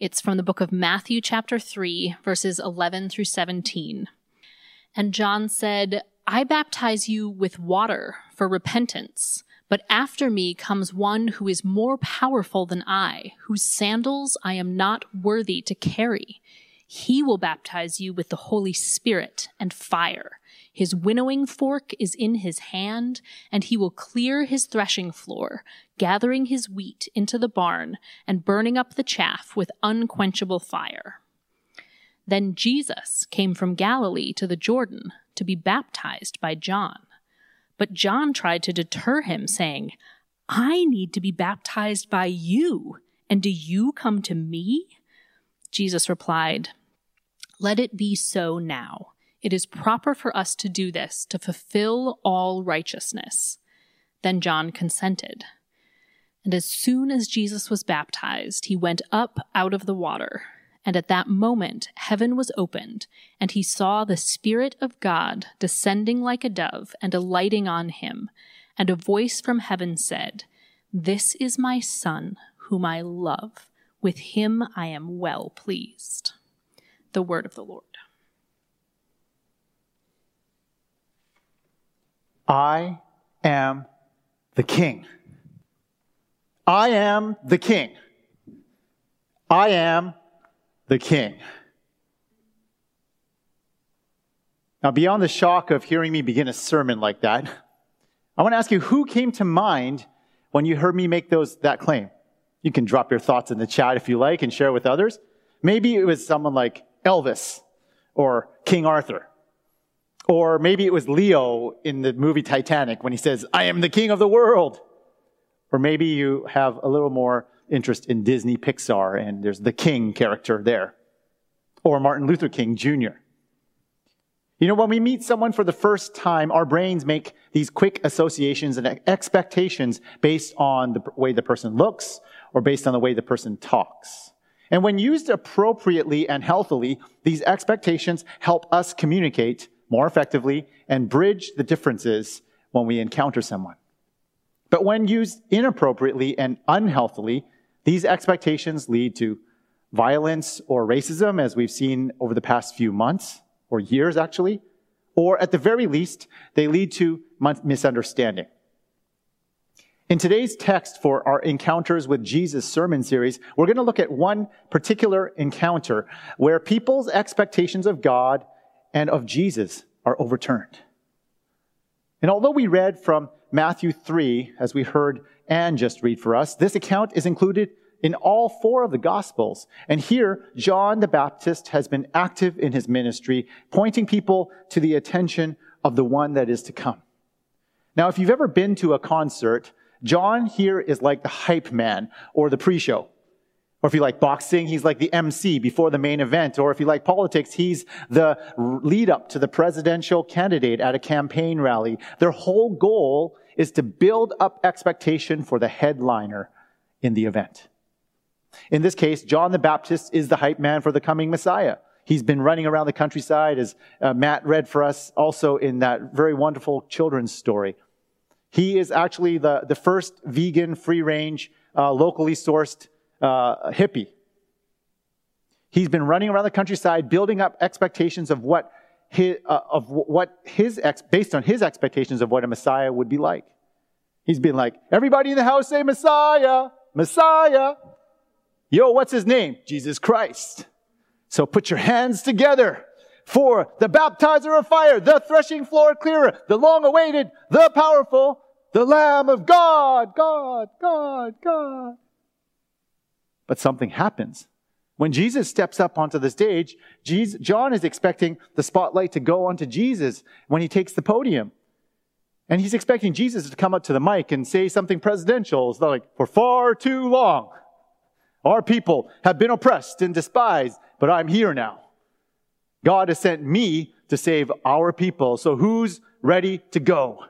It's from the book of Matthew, chapter 3, verses 11 through 17. And John said, I baptize you with water for repentance, but after me comes one who is more powerful than I, whose sandals I am not worthy to carry. He will baptize you with the Holy Spirit and fire. His winnowing fork is in his hand, and he will clear his threshing floor, gathering his wheat into the barn and burning up the chaff with unquenchable fire. Then Jesus came from Galilee to the Jordan to be baptized by John. But John tried to deter him, saying, I need to be baptized by you, and do you come to me? Jesus replied, Let it be so now it is proper for us to do this to fulfill all righteousness. Then John consented. And as soon as Jesus was baptized, he went up out of the water. And at that moment, heaven was opened, and he saw the Spirit of God descending like a dove and alighting on him. And a voice from heaven said, This is my Son, whom I love. With him I am well pleased. The word of the Lord. I am the king. I am the king. I am the king. Now, beyond the shock of hearing me begin a sermon like that, I want to ask you who came to mind when you heard me make those, that claim? You can drop your thoughts in the chat if you like and share with others. Maybe it was someone like Elvis or King Arthur. Or maybe it was Leo in the movie Titanic when he says, I am the king of the world. Or maybe you have a little more interest in Disney Pixar and there's the king character there. Or Martin Luther King Jr. You know, when we meet someone for the first time, our brains make these quick associations and expectations based on the way the person looks or based on the way the person talks. And when used appropriately and healthily, these expectations help us communicate more effectively and bridge the differences when we encounter someone. But when used inappropriately and unhealthily, these expectations lead to violence or racism, as we've seen over the past few months or years, actually, or at the very least, they lead to misunderstanding. In today's text for our Encounters with Jesus sermon series, we're going to look at one particular encounter where people's expectations of God and of Jesus are overturned. And although we read from Matthew 3, as we heard Anne just read for us, this account is included in all four of the Gospels. And here, John the Baptist has been active in his ministry, pointing people to the attention of the one that is to come. Now, if you've ever been to a concert, John here is like the hype man or the pre-show. Or if you like boxing, he's like the MC before the main event. Or if you like politics, he's the lead up to the presidential candidate at a campaign rally. Their whole goal is to build up expectation for the headliner in the event. In this case, John the Baptist is the hype man for the coming Messiah. He's been running around the countryside, as uh, Matt read for us also in that very wonderful children's story. He is actually the, the first vegan, free range, uh, locally sourced uh, hippie. He's been running around the countryside, building up expectations of what his, uh, of what his ex, based on his expectations of what a Messiah would be like. He's been like, everybody in the house say Messiah, Messiah. Yo, what's his name? Jesus Christ. So put your hands together for the baptizer of fire, the threshing floor clearer, the long awaited, the powerful, the Lamb of God, God, God, God. But something happens. When Jesus steps up onto the stage, Jesus, John is expecting the spotlight to go onto Jesus when he takes the podium. And he's expecting Jesus to come up to the mic and say something presidential. It's like, for far too long, our people have been oppressed and despised, but I'm here now. God has sent me to save our people. So who's ready to go?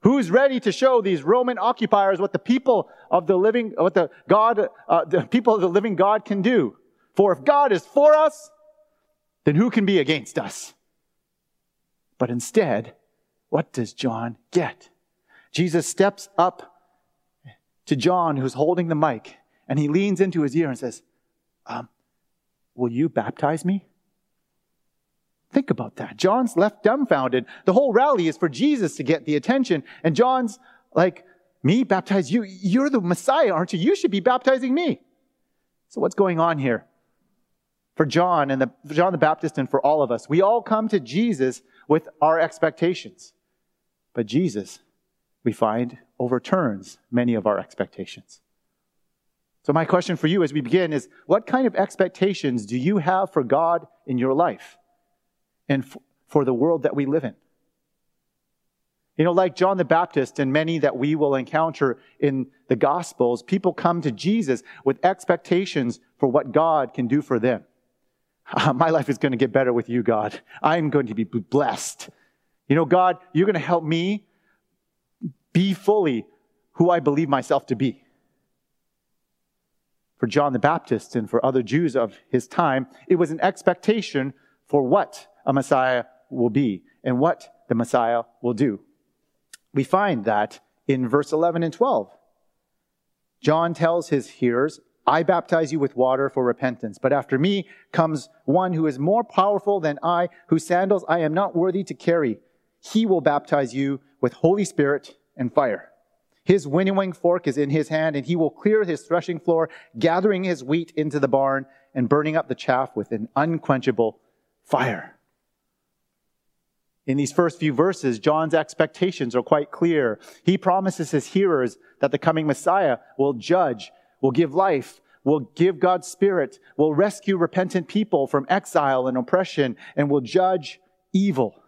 Who's ready to show these Roman occupiers what the people of the living, what the God, uh, the people of the living God can do? For if God is for us, then who can be against us? But instead, what does John get? Jesus steps up to John, who's holding the mic, and he leans into his ear and says, um, Will you baptize me? Think about that. John's left dumbfounded. The whole rally is for Jesus to get the attention. And John's like, Me baptize you? You're the Messiah, aren't you? You should be baptizing me. So what's going on here? For John and the, John the Baptist and for all of us, we all come to Jesus with our expectations. But Jesus, we find, overturns many of our expectations. So my question for you as we begin is, what kind of expectations do you have for God in your life and for the world that we live in? You know, like John the Baptist and many that we will encounter in the Gospels, people come to Jesus with expectations for what God can do for them. My life is going to get better with you, God. I'm going to be blessed. You know, God, you're going to help me be fully who I believe myself to be. For John the Baptist and for other Jews of his time, it was an expectation for what a Messiah will be and what the Messiah will do. We find that in verse 11 and 12. John tells his hearers, I baptize you with water for repentance, but after me comes one who is more powerful than I, whose sandals I am not worthy to carry. He will baptize you with Holy Spirit and fire. His winnowing fork is in his hand, and he will clear his threshing floor, gathering his wheat into the barn and burning up the chaff with an unquenchable fire. In these first few verses, John's expectations are quite clear. He promises his hearers that the coming Messiah will judge, will give life, will give God's Spirit, will rescue repentant people from exile and oppression, and will judge evil.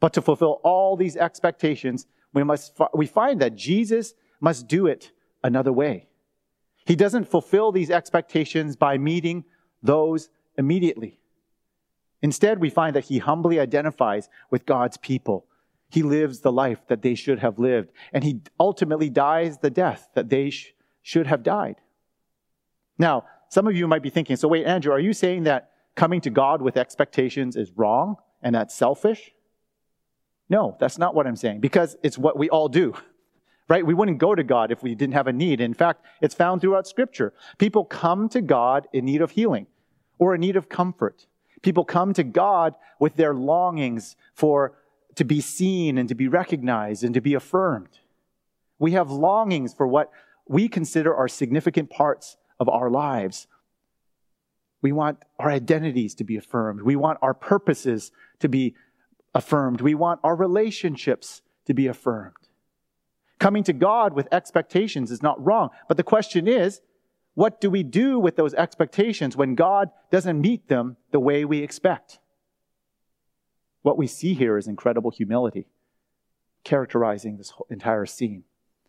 But to fulfill all these expectations, we must, we find that Jesus must do it another way. He doesn't fulfill these expectations by meeting those immediately. Instead, we find that he humbly identifies with God's people. He lives the life that they should have lived, and he ultimately dies the death that they sh- should have died. Now, some of you might be thinking, so wait, Andrew, are you saying that coming to God with expectations is wrong and that's selfish? No, that's not what I'm saying, because it's what we all do, right? We wouldn't go to God if we didn't have a need. In fact, it's found throughout Scripture. People come to God in need of healing or in need of comfort People come to God with their longings for to be seen and to be recognized and to be affirmed. We have longings for what we consider are significant parts of our lives. We want our identities to be affirmed. We want our purposes to be affirmed. We want our relationships to be affirmed. Coming to God with expectations is not wrong, but the question is, what do we do with those expectations when God doesn't meet them the way we expect? What we see here is incredible humility characterizing this entire scene.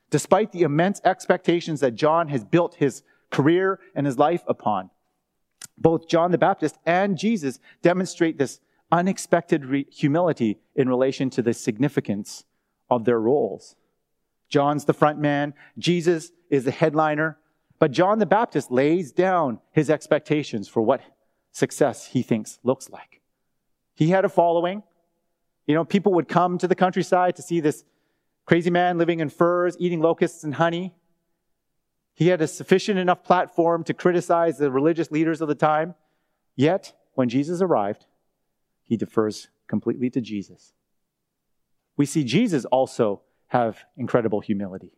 Despite the immense expectations that John has built his career and his life upon, both John the Baptist and Jesus demonstrate this unexpected re- humility in relation to the significance of their roles. John's the front man, Jesus is the headliner, but John the Baptist lays down his expectations for what success he thinks looks like. He had a following. You know, people would come to the countryside to see this crazy man living in furs, eating locusts and honey. He had a sufficient enough platform to criticize the religious leaders of the time. Yet, when Jesus arrived, he defers completely to Jesus. We see Jesus also have incredible humility.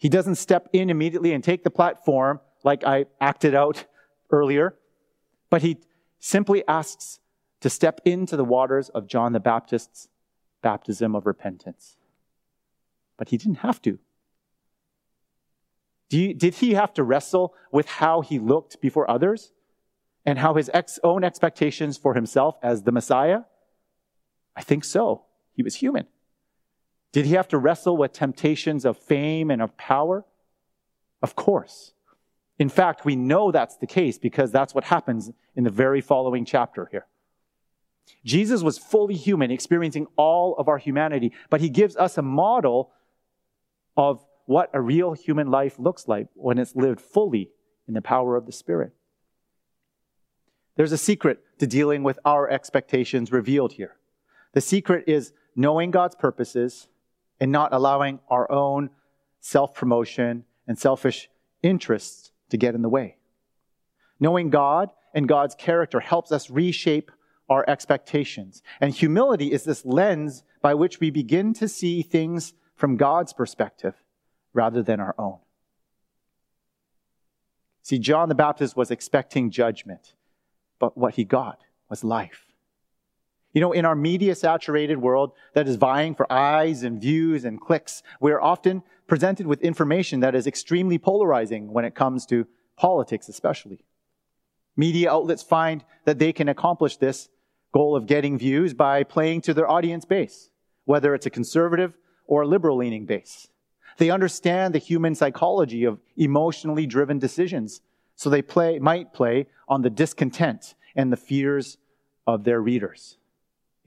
He doesn't step in immediately and take the platform like I acted out earlier, but he simply asks to step into the waters of John the Baptist's baptism of repentance. But he didn't have to. Did he have to wrestle with how he looked before others and how his ex, own expectations for himself as the Messiah? I think so. He was human. Did he have to wrestle with temptations of fame and of power? Of course. In fact, we know that's the case because that's what happens in the very following chapter here. Jesus was fully human, experiencing all of our humanity, but he gives us a model of what a real human life looks like when it's lived fully in the power of the Spirit. There's a secret to dealing with our expectations revealed here. The secret is knowing God's purposes and not allowing our own self promotion and selfish interests to get in the way. Knowing God and God's character helps us reshape our expectations. And humility is this lens by which we begin to see things from God's perspective rather than our own. See, John the Baptist was expecting judgment, but what he got was life. You know, in our media saturated world that is vying for eyes and views and clicks, we're often presented with information that is extremely polarizing when it comes to politics, especially. Media outlets find that they can accomplish this goal of getting views by playing to their audience base, whether it's a conservative or a liberal leaning base. They understand the human psychology of emotionally driven decisions, so they play, might play on the discontent and the fears of their readers.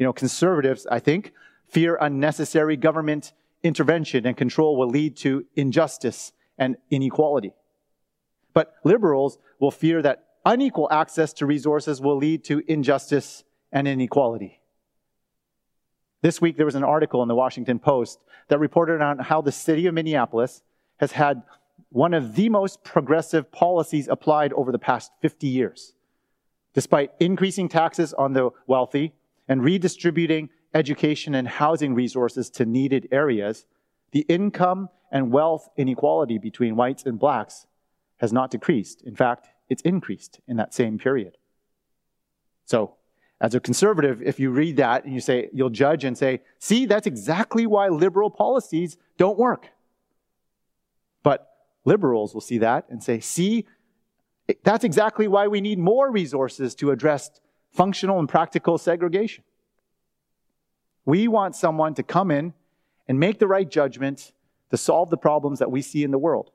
You know, conservatives, I think, fear unnecessary government intervention and control will lead to injustice and inequality. But liberals will fear that unequal access to resources will lead to injustice and inequality. This week, there was an article in the Washington Post that reported on how the city of Minneapolis has had one of the most progressive policies applied over the past 50 years. Despite increasing taxes on the wealthy and redistributing education and housing resources to needed areas, the income and wealth inequality between whites and blacks has not decreased. In fact, it's increased in that same period. So, as a conservative, if you read that and you say, you'll judge and say, see, that's exactly why liberal policies don't work. But liberals will see that and say, see, that's exactly why we need more resources to address functional and practical segregation. We want someone to come in and make the right judgment to solve the problems that we see in the world.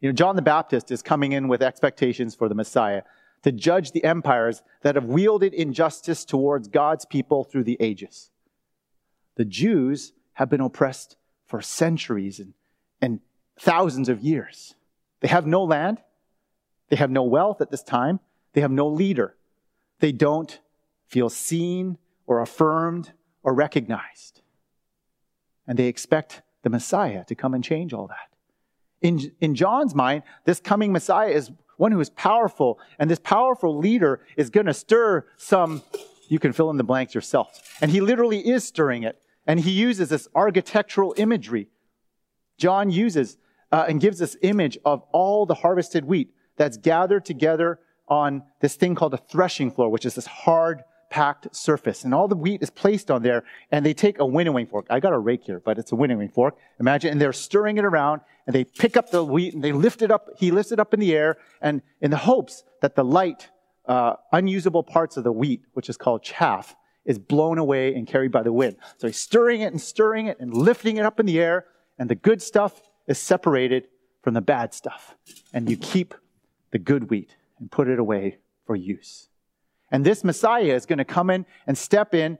You know, John the Baptist is coming in with expectations for the Messiah to judge the empires that have wielded injustice towards God's people through the ages. The Jews have been oppressed for centuries and, and thousands of years. They have no land. They have no wealth at this time. They have no leader. They don't feel seen or affirmed or recognized. And they expect the Messiah to come and change all that. In, in John's mind, this coming Messiah is one who is powerful, and this powerful leader is going to stir some, you can fill in the blanks yourself. And he literally is stirring it. And he uses this architectural imagery. John uses uh, and gives this image of all the harvested wheat that's gathered together on this thing called a threshing floor, which is this hard, packed surface. And all the wheat is placed on there, and they take a winnowing fork. I got a rake here, but it's a winnowing fork. Imagine, and they're stirring it around, and they pick up the wheat, and they lift it up. He lifts it up in the air, and in the hopes that the light, uh, unusable parts of the wheat, which is called chaff, is blown away and carried by the wind. So he's stirring it and stirring it and lifting it up in the air, and the good stuff is separated from the bad stuff. And you keep the good wheat and put it away for use. And this Messiah is going to come in and step in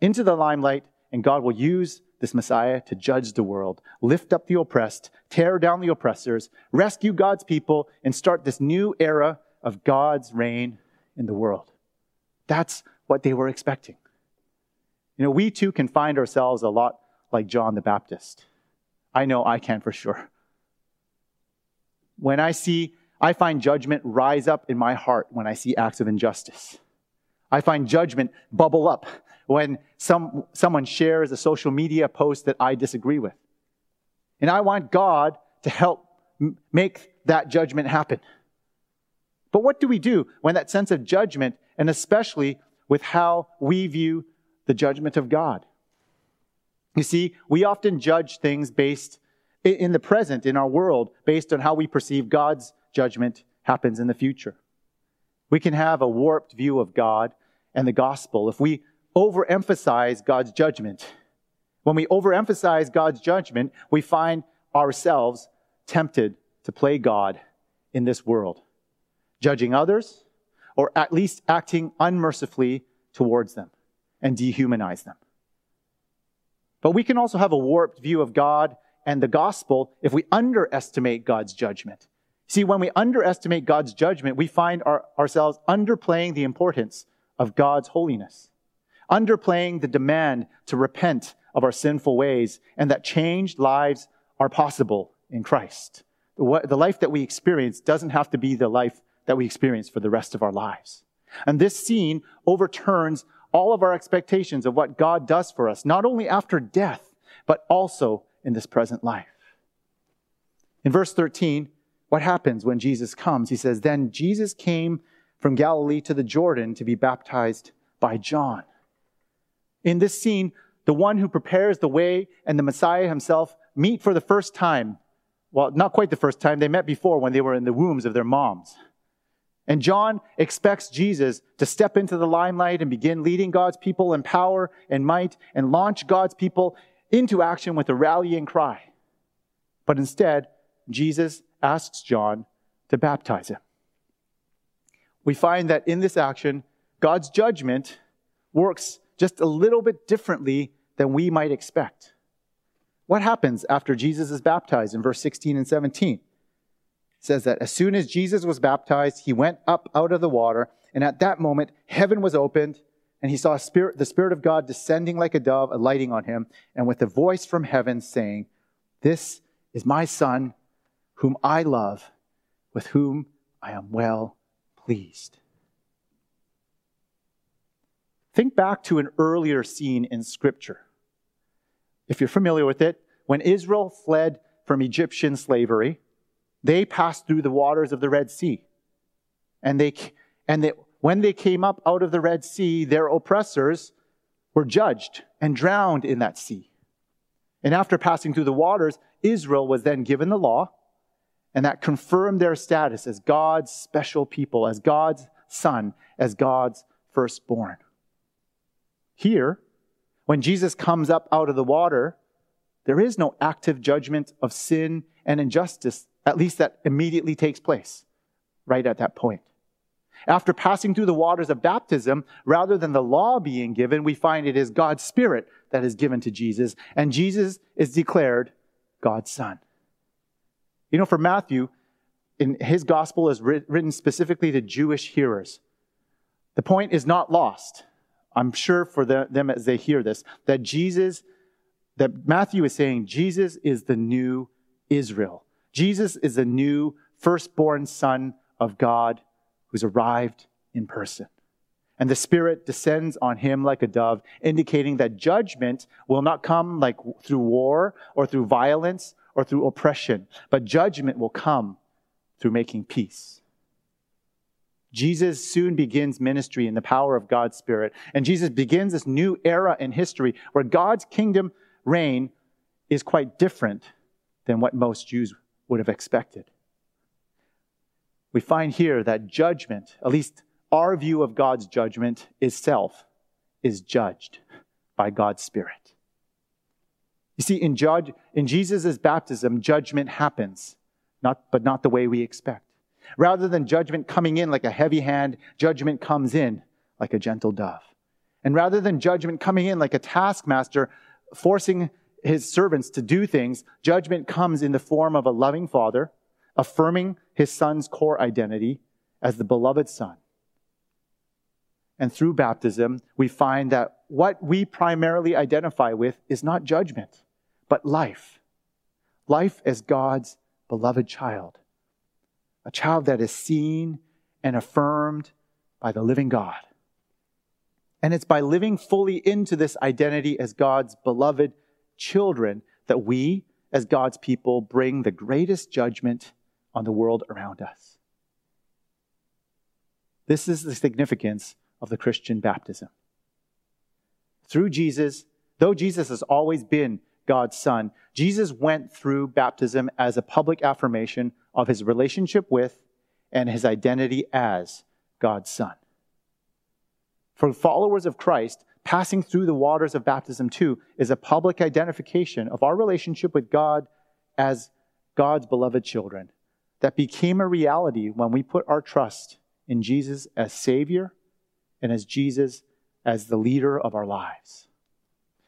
into the limelight, and God will use this Messiah to judge the world, lift up the oppressed, tear down the oppressors, rescue God's people, and start this new era of God's reign in the world. That's what they were expecting. You know, we too can find ourselves a lot like John the Baptist. I know I can for sure. When I see, I find judgment rise up in my heart when I see acts of injustice. I find judgment bubble up when some, someone shares a social media post that I disagree with. And I want God to help m- make that judgment happen. But what do we do when that sense of judgment, and especially with how we view the judgment of God? You see, we often judge things based in the present, in our world, based on how we perceive God's judgment happens in the future. We can have a warped view of God and the gospel if we overemphasize God's judgment. When we overemphasize God's judgment, we find ourselves tempted to play God in this world, judging others or at least acting unmercifully towards them and dehumanize them. But we can also have a warped view of God and the gospel if we underestimate God's judgment. See, when we underestimate God's judgment, we find our, ourselves underplaying the importance of God's holiness, underplaying the demand to repent of our sinful ways and that changed lives are possible in Christ. The life that we experience doesn't have to be the life that we experience for the rest of our lives. And this scene overturns all of our expectations of what God does for us, not only after death, but also in this present life. In verse 13, what happens when Jesus comes? He says, Then Jesus came from Galilee to the Jordan to be baptized by John. In this scene, the one who prepares the way and the Messiah himself meet for the first time. Well, not quite the first time. They met before when they were in the wombs of their moms. And John expects Jesus to step into the limelight and begin leading God's people in power and might and launch God's people into action with a rallying cry. But instead, Jesus asks John to baptize him. We find that in this action, God's judgment works just a little bit differently than we might expect. What happens after Jesus is baptized in verse 16 and 17? It says that as soon as Jesus was baptized, he went up out of the water, and at that moment, heaven was opened, and he saw spirit, the Spirit of God descending like a dove, alighting on him, and with a voice from heaven saying, This is my Son, whom I love, with whom I am well pleased. Think back to an earlier scene in Scripture. If you're familiar with it, when Israel fled from Egyptian slavery, they passed through the waters of the Red Sea. And, they, and they, when they came up out of the Red Sea, their oppressors were judged and drowned in that sea. And after passing through the waters, Israel was then given the law, and that confirmed their status as God's special people, as God's son, as God's firstborn. Here, when Jesus comes up out of the water, there is no active judgment of sin and injustice, at least that immediately takes place right at that point. After passing through the waters of baptism, rather than the law being given, we find it is God's Spirit that is given to Jesus, and Jesus is declared God's Son. You know, for Matthew, in his gospel is written specifically to Jewish hearers. The point is not lost. I'm sure for them as they hear this, that Jesus, that Matthew is saying Jesus is the new Israel. Jesus is the new firstborn son of God who's arrived in person. And the Spirit descends on him like a dove, indicating that judgment will not come like through war or through violence or through oppression, but judgment will come through making peace. Jesus soon begins ministry in the power of God's Spirit. And Jesus begins this new era in history where God's kingdom reign is quite different than what most Jews would have expected. We find here that judgment, at least our view of God's judgment, is self, is judged by God's Spirit. You see, in, judge, in Jesus' baptism, judgment happens, not, but not the way we expect. Rather than judgment coming in like a heavy hand, judgment comes in like a gentle dove. And rather than judgment coming in like a taskmaster forcing his servants to do things, judgment comes in the form of a loving father, affirming his son's core identity as the beloved son. And through baptism, we find that what we primarily identify with is not judgment, but life. Life as God's beloved child a child that is seen and affirmed by the living God. And it's by living fully into this identity as God's beloved children that we, as God's people, bring the greatest judgment on the world around us. This is the significance of the Christian baptism. Through Jesus, though Jesus has always been God's Son, Jesus went through baptism as a public affirmation of his relationship with and his identity as God's Son. For followers of Christ, passing through the waters of baptism too is a public identification of our relationship with God as God's beloved children that became a reality when we put our trust in Jesus as Savior and as Jesus as the leader of our lives.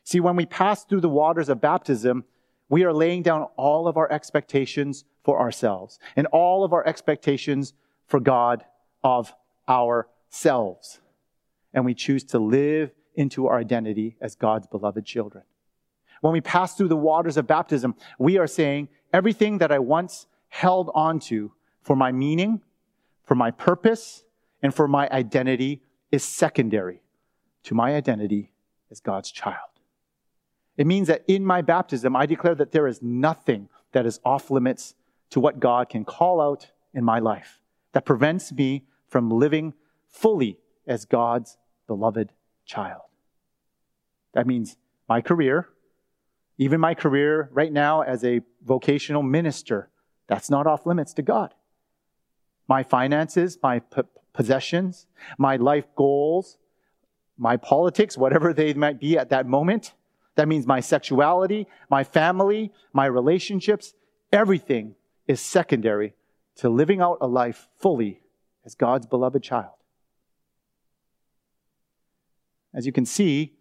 See, when we pass through the waters of baptism, we are laying down all of our expectations for ourselves and all of our expectations for God of ourselves. And we choose to live into our identity as God's beloved children. When we pass through the waters of baptism, we are saying everything that I once held onto for my meaning, for my purpose and for my identity is secondary to my identity as God's child. It means that in my baptism, I declare that there is nothing that is off limits to what God can call out in my life that prevents me from living fully as God's beloved child. That means my career, even my career right now as a vocational minister, that's not off limits to God. My finances, my p- possessions, my life goals, my politics, whatever they might be at that moment. That means my sexuality, my family, my relationships, everything is secondary to living out a life fully as God's beloved child. As you can see,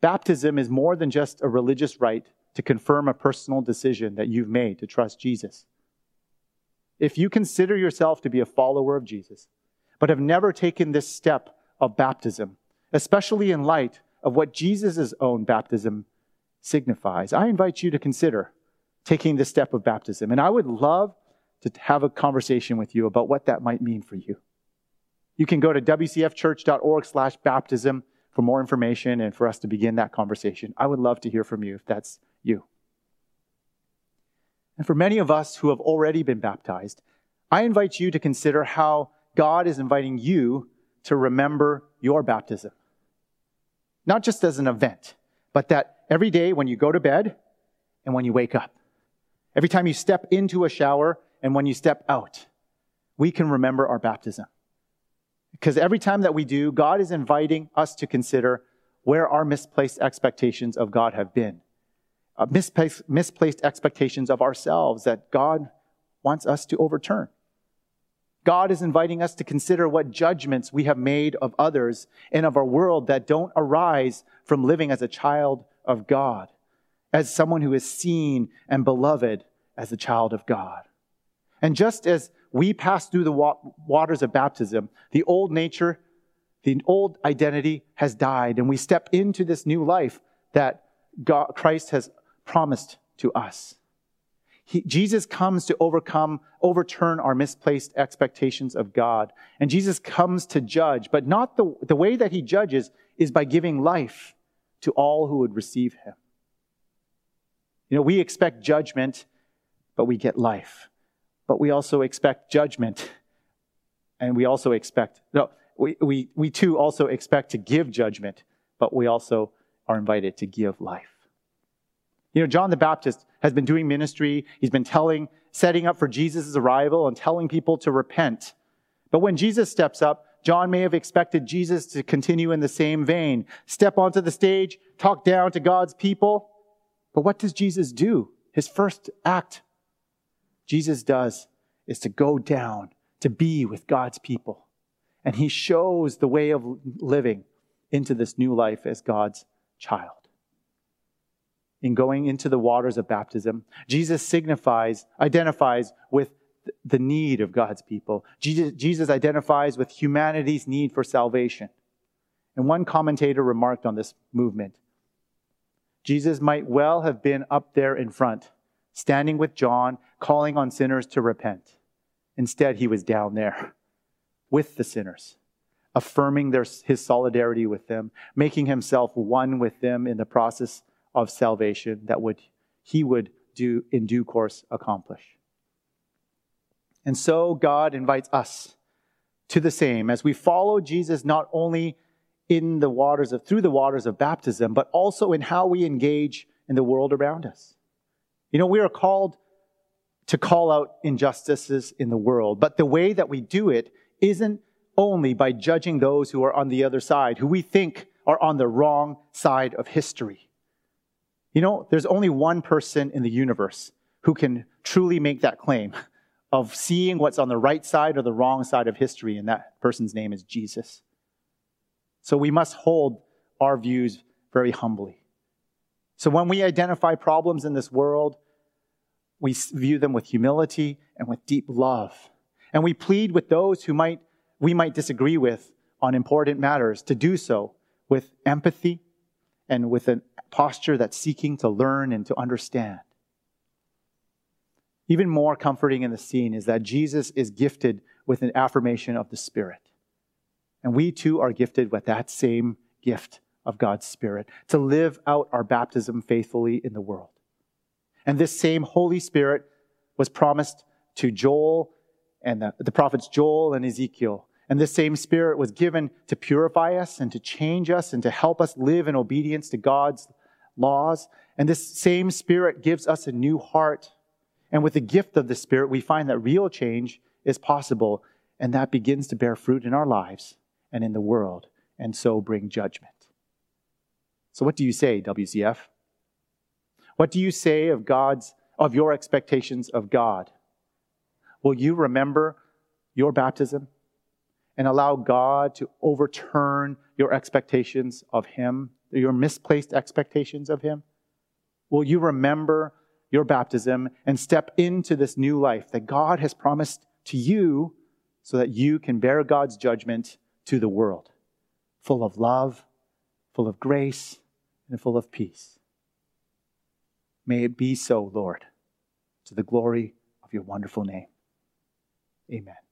baptism is more than just a religious rite to confirm a personal decision that you've made to trust Jesus. If you consider yourself to be a follower of Jesus, but have never taken this step of baptism, especially in light of what Jesus' own baptism signifies, I invite you to consider taking the step of baptism. And I would love to have a conversation with you about what that might mean for you. You can go to wcfchurch.org slash baptism for more information and for us to begin that conversation. I would love to hear from you if that's you. And for many of us who have already been baptized, I invite you to consider how God is inviting you to remember your baptism. Not just as an event, but that every day when you go to bed and when you wake up, every time you step into a shower and when you step out, we can remember our baptism. Because every time that we do, God is inviting us to consider where our misplaced expectations of God have been. Uh, misplaced, misplaced expectations of ourselves that God wants us to overturn. God is inviting us to consider what judgments we have made of others and of our world that don't arise from living as a child of God, as someone who is seen and beloved as a child of God. And just as we pass through the waters of baptism, the old nature, the old identity has died, and we step into this new life that God, Christ has promised to us. He, Jesus comes to overcome, overturn our misplaced expectations of God. And Jesus comes to judge, but not the, the way that he judges is by giving life to all who would receive him. You know, we expect judgment, but we get life. But we also expect judgment, and we also expect, no, we, we, we too also expect to give judgment, but we also are invited to give life. You know, John the Baptist has been doing ministry. He's been telling, setting up for Jesus' arrival and telling people to repent. But when Jesus steps up, John may have expected Jesus to continue in the same vein, step onto the stage, talk down to God's people. But what does Jesus do? His first act, Jesus does, is to go down to be with God's people. And he shows the way of living into this new life as God's child in going into the waters of baptism, Jesus signifies, identifies with the need of God's people. Jesus, Jesus identifies with humanity's need for salvation. And one commentator remarked on this movement Jesus might well have been up there in front, standing with John, calling on sinners to repent. Instead, he was down there with the sinners, affirming their, his solidarity with them, making himself one with them in the process of salvation that would he would do in due course accomplish. And so God invites us to the same as we follow Jesus not only in the waters of through the waters of baptism but also in how we engage in the world around us. You know, we are called to call out injustices in the world, but the way that we do it isn't only by judging those who are on the other side, who we think are on the wrong side of history. You know, there's only one person in the universe who can truly make that claim of seeing what's on the right side or the wrong side of history, and that person's name is Jesus. So we must hold our views very humbly. So when we identify problems in this world, we view them with humility and with deep love. And we plead with those who might, we might disagree with on important matters to do so with empathy and with a posture that's seeking to learn and to understand. Even more comforting in the scene is that Jesus is gifted with an affirmation of the Spirit. And we too are gifted with that same gift of God's Spirit to live out our baptism faithfully in the world. And this same Holy Spirit was promised to Joel and the, the prophets Joel and Ezekiel. And this same Spirit was given to purify us and to change us and to help us live in obedience to God's laws. And this same Spirit gives us a new heart. And with the gift of the Spirit, we find that real change is possible, and that begins to bear fruit in our lives and in the world, and so bring judgment. So, what do you say, WCF? What do you say of God's, of your expectations of God? Will you remember your baptism and allow God to overturn your expectations of Him, your misplaced expectations of Him? Will you remember your baptism and step into this new life that God has promised to you so that you can bear God's judgment to the world, full of love, full of grace, and full of peace? May it be so, Lord, to the glory of your wonderful name. Amen.